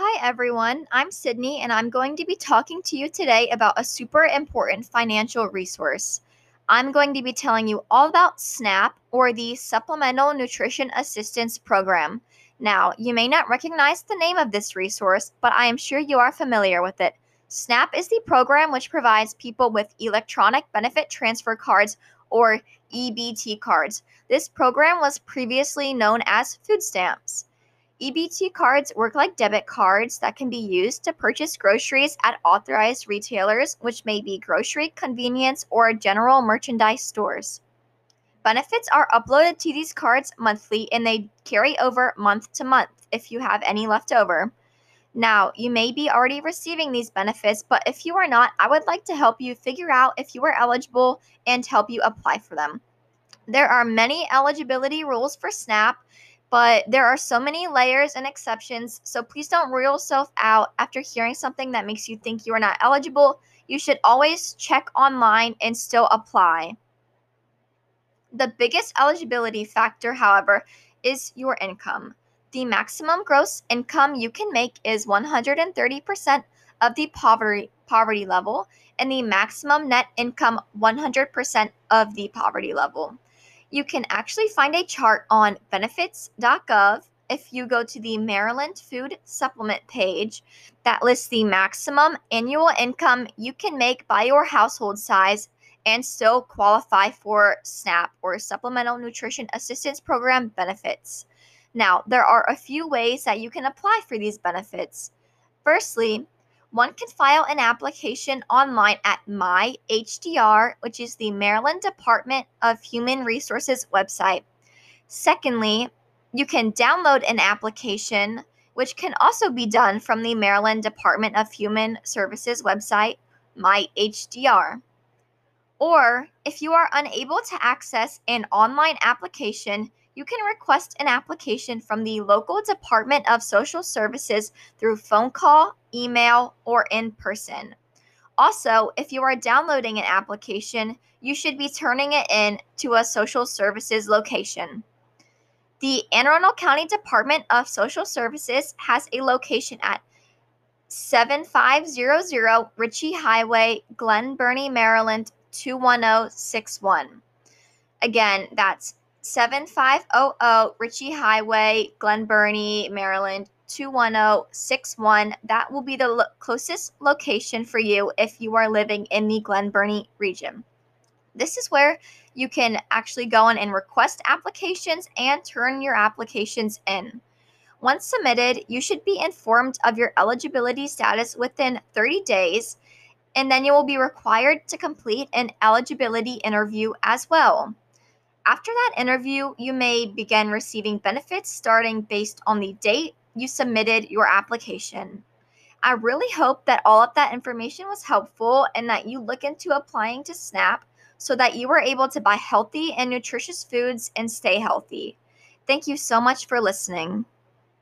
Hi, everyone. I'm Sydney, and I'm going to be talking to you today about a super important financial resource. I'm going to be telling you all about SNAP, or the Supplemental Nutrition Assistance Program. Now, you may not recognize the name of this resource, but I am sure you are familiar with it. SNAP is the program which provides people with electronic benefit transfer cards, or EBT cards. This program was previously known as food stamps. EBT cards work like debit cards that can be used to purchase groceries at authorized retailers, which may be grocery, convenience, or general merchandise stores. Benefits are uploaded to these cards monthly and they carry over month to month if you have any left over. Now, you may be already receiving these benefits, but if you are not, I would like to help you figure out if you are eligible and help you apply for them. There are many eligibility rules for SNAP, but there are so many layers and exceptions, so please don't rule yourself out after hearing something that makes you think you are not eligible. You should always check online and still apply. The biggest eligibility factor, however, is your income. The maximum gross income you can make is 130% of the poverty poverty level and the maximum net income 100% of the poverty level you can actually find a chart on benefits.gov if you go to the Maryland Food Supplement page that lists the maximum annual income you can make by your household size and still qualify for SNAP or Supplemental Nutrition Assistance Program benefits. Now, there are a few ways that you can apply for these benefits. Firstly, one can file an application online at MyHDR, which is the Maryland Department of Human Resources website. Secondly, you can download an application, which can also be done from the Maryland Department of Human Services website, MyHDR. Or, if you are unable to access an online application, you can request an application from the local Department of Social Services through phone call, email, or in person. Also, if you are downloading an application, you should be turning it in to a social services location. The Anne Arundel County Department of Social Services has a location at 7500 Ritchie Highway, Glen Burnie, Maryland 21061. Again, that's 7500 Ritchie Highway, Glen Burnie, Maryland 21061. That will be the lo- closest location for you if you are living in the Glen Burnie region. This is where you can actually go in and request applications and turn your applications in. Once submitted, you should be informed of your eligibility status within 30 days, and then you will be required to complete an eligibility interview as well. After that interview, you may begin receiving benefits starting based on the date you submitted your application. I really hope that all of that information was helpful and that you look into applying to SNAP so that you are able to buy healthy and nutritious foods and stay healthy. Thank you so much for listening.